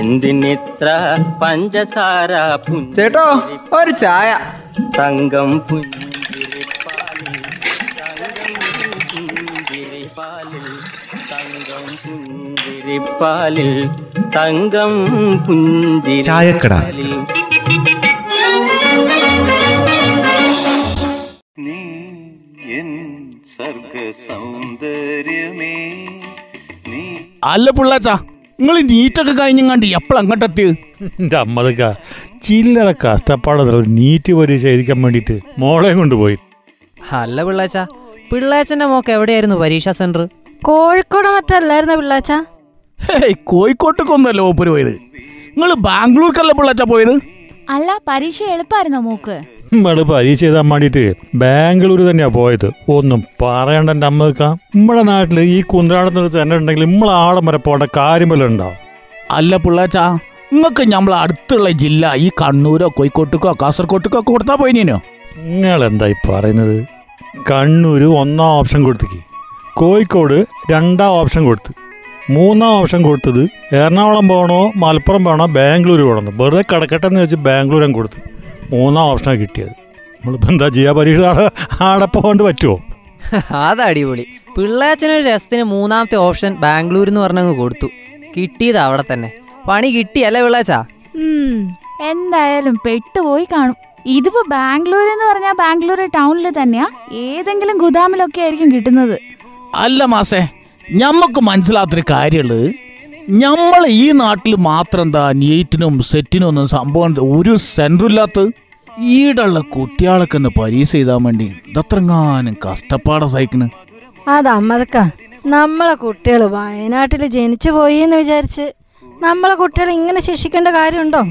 എന്തിനിത്ര പഞ്ചസാര ചേട്ടോ ഒരു ചായ. തങ്കം പുഞ്ചിരിപ്പാലിൽ തങ്കം പുഞ്ചിരിപ്പാലിൽ തങ്കം. പുഞ്ചിരിപ്പാലിൽ. നീ എൻ സർഗ സൗന്ദര്യമേ നീ അല്ല പിള്ളാച്ചാ. നിങ്ങൾ നീറ്റൊക്കെ കഴിഞ്ഞങ്ങാണ്ട് എപ്പോഴങ്ങോട്ടെത്തി എന്റെ അമ്മതൊക്കെ ചില്ലറ കഷ്ടപ്പാടത്ര ഒരു നീറ്റ് പരീക്ഷ എഴുതിക്കാൻ വേണ്ടിയിട്ട് മോളെ കൊണ്ടുപോയി. അല്ല പിള്ളാച്ച പിള്ളാച്ചന്റെ മോക്ക് എവിടെയായിരുന്നു പരീക്ഷാ സെന്റർ? കോഴിക്കോട് മറ്റല്ലായിരുന്ന പിള്ളാച്ച? ഹേയ് കോഴിക്കോട്ടേക്കൊന്നല്ല ഓപ്പര് പോയത്. നിങ്ങൾ ബാംഗ്ലൂർക്കല്ല പിള്ളാച്ച പോയത്? അല്ല പരീക്ഷ എളുപ്പമായിരുന്നോ മൂക്ക്? നമ്മൾ പരീക്ഷ എഴുതാൻ വേണ്ടിയിട്ട് ബാംഗ്ലൂർ തന്നെയാ പോയത്. ഒന്നും പറയണ്ട എന്റെ അമ്മക്ക നമ്മുടെ നാട്ടിൽ ഈ കുന്ത്രാടത്തിന് തന്നെ ഉണ്ടെങ്കിൽ നമ്മളെ ആടം വരെ പോകേണ്ട കാര്യമല്ല ഉണ്ടാവും അല്ല പിള്ളാച്ചാ നിങ്ങൾക്ക് നമ്മളെ അടുത്തുള്ള ജില്ല ഈ കണ്ണൂരോ കോഴിക്കോട്ടുക്കോ കാസർകോട്ടുക്കോ ഒക്കെ പോയി പോയിനോ നിങ്ങൾ എന്തായി പറയുന്നത്? കണ്ണൂര് ഒന്നാം ഓപ്ഷൻ കൊടുത്തേക്ക്. കോഴിക്കോട് രണ്ടാം ഓപ്ഷൻ കൊടുത്ത്. മൂന്നാം ഓപ്ഷൻ കൊടുത്തത് എറണാകുളം പോകണോ മലപ്പുറം പോകണോ ബാംഗ്ലൂർ പോകണമെന്ന് വെറുതെ കിടക്കട്ടെ എന്ന് വെച്ച് ബാംഗ്ലൂരും കൊടുത്ത്. മൂന്നാം ഓപ്ഷനാണ് കിട്ടിയത്. നമ്മളിപ്പോൾ എന്താ ചെയ്യുക പരീക്ഷ ആടെ ആടെ പോകാണ്ട് പറ്റുമോ അത് അടിപൊളി. പിള്ളേച്ചനൊരു രസത്തിന് മൂന്നാമത്തെ ഓപ്ഷൻ ബാംഗ്ലൂർ എന്ന് പറഞ്ഞങ്ങ് കൊടുത്തു. കിട്ടിയത് അവിടെ തന്നെ. പണി കിട്ടിയല്ലേ പിള്ളേച്ചാ? ഉം, എന്തായാലും പെട്ടുപോയി കാണും. ഇതിപ്പോ ബാംഗ്ലൂർ എന്ന് പറഞ്ഞാൽ ബാംഗ്ലൂർ ടൗണിൽ തന്നെയാ. ഏതെങ്കിലും ഗുദാമിലൊക്കെ ആയിരിക്കും കിട്ടുന്നത്. അല്ല മാസേ ഞമ്മക്ക് മനസ്സിലാത്തൊരു കാര്യമുള്ളത് നമ്മൾ ഈ നാട്ടിൽ മാത്രം എന്താ നീറ്റിനും സെറ്റിനും ഒന്നും സംഭവം ഒരു സെന്ററും ഇല്ലാത്ത ഈടുള്ള കുട്ടികളൊക്കെ ഒന്ന് പരീക്ഷ ചെയ്താൻ വേണ്ടി ഇതത്രങ്ങാനും കഷ്ടപ്പാട സഹിക്കണ്. അത് അമ്മതക്ക നമ്മളെ കുട്ടികൾ വയനാട്ടിൽ ജനിച്ചു പോയി എന്ന് വിചാരിച്ച് നമ്മളെ കുട്ടികൾ ഇങ്ങനെ ശിക്ഷിക്കേണ്ട കാര്യമുണ്ടോ?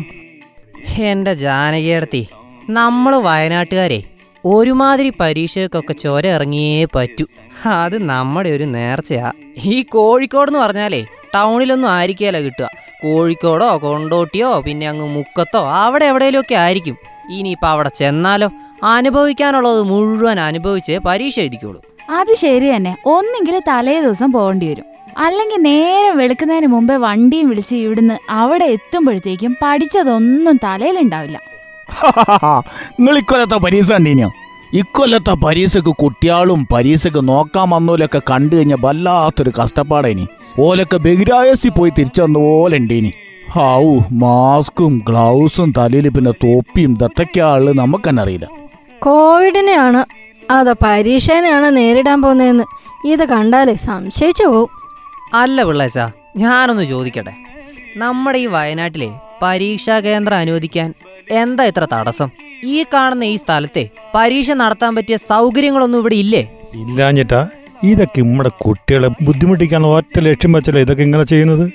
എന്റെ ജാനകിയടത്തി നമ്മൾ വയനാട്ടുകാരെ ഒരുമാതിരി പരീക്ഷയ്ക്കൊക്കെ ചോര ഇറങ്ങിയേ പറ്റൂ. അത് നമ്മുടെ ഒരു നേർച്ചയാ. ഈ കോഴിക്കോട് എന്ന് പറഞ്ഞാലേ ടൗണിലൊന്നും ആയിരിക്കുകയല്ല കിട്ടുക കോഴിക്കോടോ കൊണ്ടോട്ടിയോ പിന്നെ അങ്ങ് മുക്കത്തോ അവിടെ എവിടെയെങ്കിലുമൊക്കെ ആയിരിക്കും ഇനിയിപ്പോൾ അവിടെ ചെന്നാലോ അനുഭവിക്കാനുള്ളത് മുഴുവൻ അനുഭവിച്ച് പരീക്ഷ എഴുതിക്കോളൂ അത് ശരി തന്നെ ഒന്നെങ്കിൽ തലേ ദിവസം പോകേണ്ടി വരും അല്ലെങ്കിൽ നേരെ വെളുക്കുന്നതിന് മുമ്പേ വണ്ടിയും വിളിച്ച് ഇവിടുന്ന് അവിടെ എത്തുമ്പോഴത്തേക്കും പഠിച്ചതൊന്നും തലയിലുണ്ടാവില്ല നിങ്ങൾ ഇക്കൊല്ലത്തെ പരീക്ഷ കണ്ടീനോ ഇക്കൊല്ലത്തെ പരീക്ഷക്ക് കുട്ടികളും പരീക്ഷക്ക് നോക്കാൻ വന്നോലൊക്കെ കണ്ടു കഴിഞ്ഞാൽ വല്ലാത്തൊരു കഷ്ടപ്പാടേനി ഓലൊക്കെ ബഹിരായസി പോയി തിരിച്ചു വന്ന പോലെ ഉണ്ടീനി. ഹാവു മാസ്കും ഗ്ലൗസും തലയിൽ പിന്നെ തോപ്പിയും ദത്തക്കാൾ നമുക്കെന്നറിയില്ല കോവിഡിനെയാണ് അതോ പരീക്ഷേനെയാണ് നേരിടാൻ പോകുന്നതെന്ന് ഇത് കണ്ടാലേ സംശയിച്ചു പോവും. അല്ല പിള്ളേച്ചാ ഞാനൊന്ന് ചോദിക്കട്ടെ. നമ്മുടെ ഈ വയനാട്ടിലെ പരീക്ഷാ കേന്ദ്രം അനുവദിക്കാൻ എന്താ ഇത്ര തടസ്സം? ഈ കാണുന്ന ഈ സ്ഥലത്തെ പരീക്ഷ നടത്താൻ പറ്റിയ സൗകര്യങ്ങളൊന്നും ഇവിടെ ഇല്ലേ? ഇല്ലാഞ്ഞിട്ടാ ഇതൊക്കെ നമ്മുടെ കുട്ടികളെ ബുദ്ധിമുട്ടിക്കാൻ ഒറ്റ ലക്ഷ്യം വെച്ചല്ലേ ഇതൊക്കെ ഇങ്ങനെ ചെയ്യുന്നത്?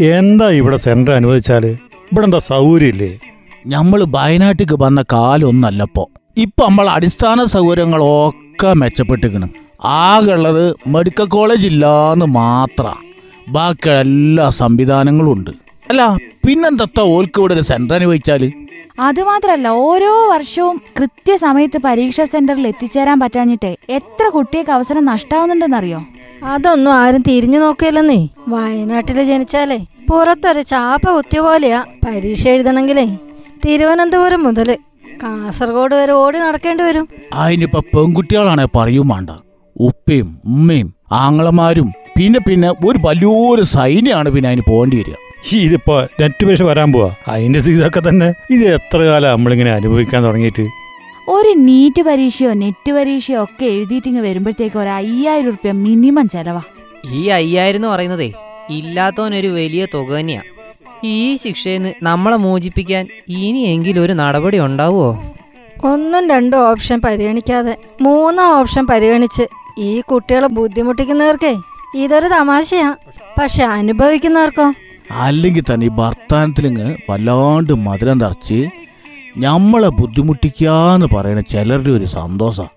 എന്താ ഇവിടെ സെന്റർ അനുവദിച്ചാൽ ഇവിടെ എന്താ സൗകര്യമില്ലേ? നമ്മൾ വയനാട്ടിക്ക് വന്ന കാലൊന്നല്ലപ്പോ. ഇപ്പൊ നമ്മൾ അടിസ്ഥാന സൗകര്യങ്ങളൊക്കെ മെച്ചപ്പെട്ടിരിക്കണം. ആകെ ഉള്ളത് മെഡിക്കൽ കോളേജ് ഇല്ലാന്ന് മാത്ര. ബാക്കിയുള്ള എല്ലാ സംവിധാനങ്ങളും ഉണ്ട്. അല്ല പിന്നെന്താ ഓൽക്ക് ഇവിടെ ഒരു സെന്റർ അനുവദിച്ചാൽ? അതുമാത്രല്ല ഓരോ വർഷവും കൃത്യസമയത്ത് പരീക്ഷാ സെന്ററിൽ എത്തിച്ചേരാൻ പറ്റാഞ്ഞിട്ടേ എത്ര കുട്ടികൾക്ക് അവസരം നഷ്ടാവുന്നുണ്ടെന്നറിയോ? അതൊന്നും ആരും തിരിഞ്ഞു നോക്കില്ലെന്നേ വയനാട്ടിൽ ജനിച്ചാലേ പുറത്തൊരു ചാപ്പ കുത്തിയ പോലെയാ പരീക്ഷ എഴുതണമെങ്കിലേ. തിരുവനന്തപുരം മുതൽ കാസർഗോഡ് വരെ ഓടി നടക്കേണ്ടി വരും. അതിനിപ്പോ പെൺകുട്ടികളാണെ പറയും വേണ്ട. ഉപ്പയും ഉമ്മയും ആങ്ങളമാരും പിന്നെ പിന്നെ ഒരു വലിയൊരു സൈന്യമാണ് പിന്നെ അതിന് പോകേണ്ടി വരിക. ഇതിപ്പോ നെറ്റ് പരീക്ഷ വരാൻ പോവാ. അതിന്റെ ഇതൊക്കെ തന്നെ ഇത് എത്ര കാലം നമ്മളിങ്ങനെ അനുഭവിക്കാൻ തുടങ്ങിയിട്ട്? ഒരു നീറ്റ് പരീക്ഷയോ നെറ്റ് പരീക്ഷയോ ഒക്കെ എഴുതിയിട്ട് ഇങ്ങ് വരുമ്പോഴത്തേക്ക് ഒരു അയ്യായിരം റുപ്യ മിനിമം ചെലവാ. ഈ അയ്യായിരം എന്ന് പറയുന്നതേ ഇല്ലാത്തവനൊരു വലിയ തുക തന്നെയാ. ഈ ശിക്ഷയിൽ നിന്ന് നമ്മളെ മോചിപ്പിക്കാൻ ഇനിയെങ്കിലും ഒരു നടപടി ഉണ്ടാവുമോ ഒന്നും രണ്ടും ഓപ്ഷൻ പരിഗണിക്കാതെ മൂന്നാം ഓപ്ഷൻ പരിഗണിച്ച് ഈ കുട്ടികളെ ബുദ്ധിമുട്ടിക്കുന്നവർക്കേ ഇതൊരു തമാശയാ. പക്ഷെ അനുഭവിക്കുന്നവർക്കോ? അല്ലെങ്കിൽ തന്നെ ഈ ഭർത്താനത്തിലിങ്ങ് വല്ലാണ്ട് മധുരം തറച്ച് നമ്മളെ ബുദ്ധിമുട്ടിക്കാന്ന് പറയണ ചിലരുടെ ഒരു സന്തോഷം.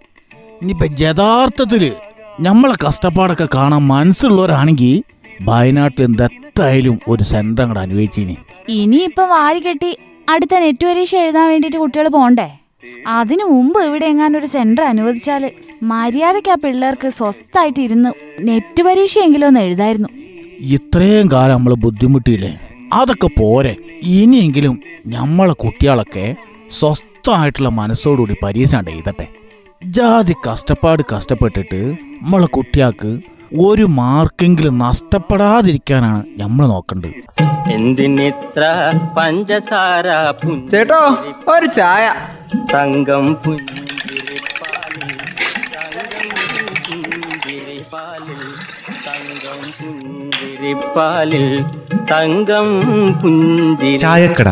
ഇനിയിപ്പോൾ യഥാർത്ഥത്തിൽ നമ്മളെ കഷ്ടപ്പാടൊക്കെ കാണാൻ മനസ്സുള്ളവരാണെങ്കിൽ വയനാട്ടിൽ എന്തായാലും ഒരു സെന്റർ അങ്ങോട്ട് അനുഭവിച്ചിനി. ഇനിയിപ്പം വാരി കെട്ടി അടുത്ത നെറ്റ് പരീക്ഷ എഴുതാൻ വേണ്ടിയിട്ട് കുട്ടികൾ പോണ്ടേ? അതിനു മുമ്പ് ഇവിടെ എങ്ങാനും ഒരു സെന്റർ അനുവദിച്ചാൽ മര്യാദയ്ക്ക് ആ പിള്ളേർക്ക് സ്വസ്ഥായിട്ട് ഇരുന്ന് നെറ്റ് പരീക്ഷയെങ്കിലും ഒന്ന് എഴുതായിരുന്നു. ഇത്രയും കാലം നമ്മൾ ബുദ്ധിമുട്ടിയില്ലേ? അതൊക്കെ പോരെ. ഇനിയെങ്കിലും നമ്മളെ കുട്ടികളൊക്കെ സ്വസ്ഥമായിട്ടുള്ള മനസ്സോടുകൂടി പരീക്ഷ എഴുതട്ടെ. ജാതി കഷ്ടപ്പാട് കഷ്ടപ്പെട്ടിട്ട് നമ്മളെ കുട്ടികൾക്ക് ഒരു മാർക്കെങ്കിലും നഷ്ടപ്പെടാതിരിക്കാനാണ് നമ്മൾ നോക്കേണ്ടത്. എന്തിനിത്ര പഞ്ചസാര ചേട്ടോ ഒരു ചായ. തങ്കം പുഞ്ചിരിപ്പാലിൽ ചായക്കട.